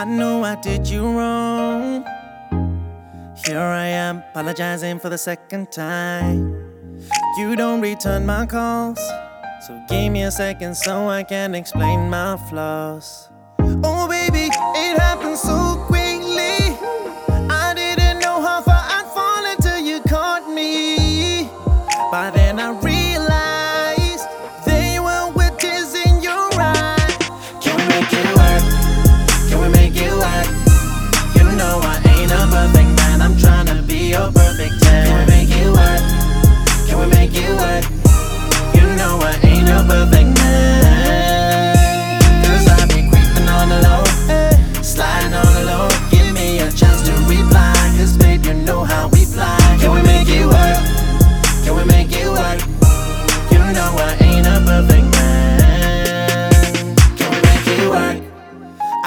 I know I did you wrong. Here I am, apologizing for the second time. You don't return my calls, so give me a second so I can explain my flaws. Oh, baby, it happened so quickly.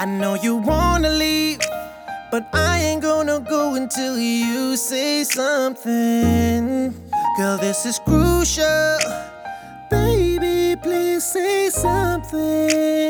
I know you wanna leave, but I ain't gonna go until you say something. Girl, this is crucial. Baby, please say something.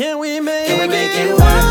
Can we make, Can we make it work?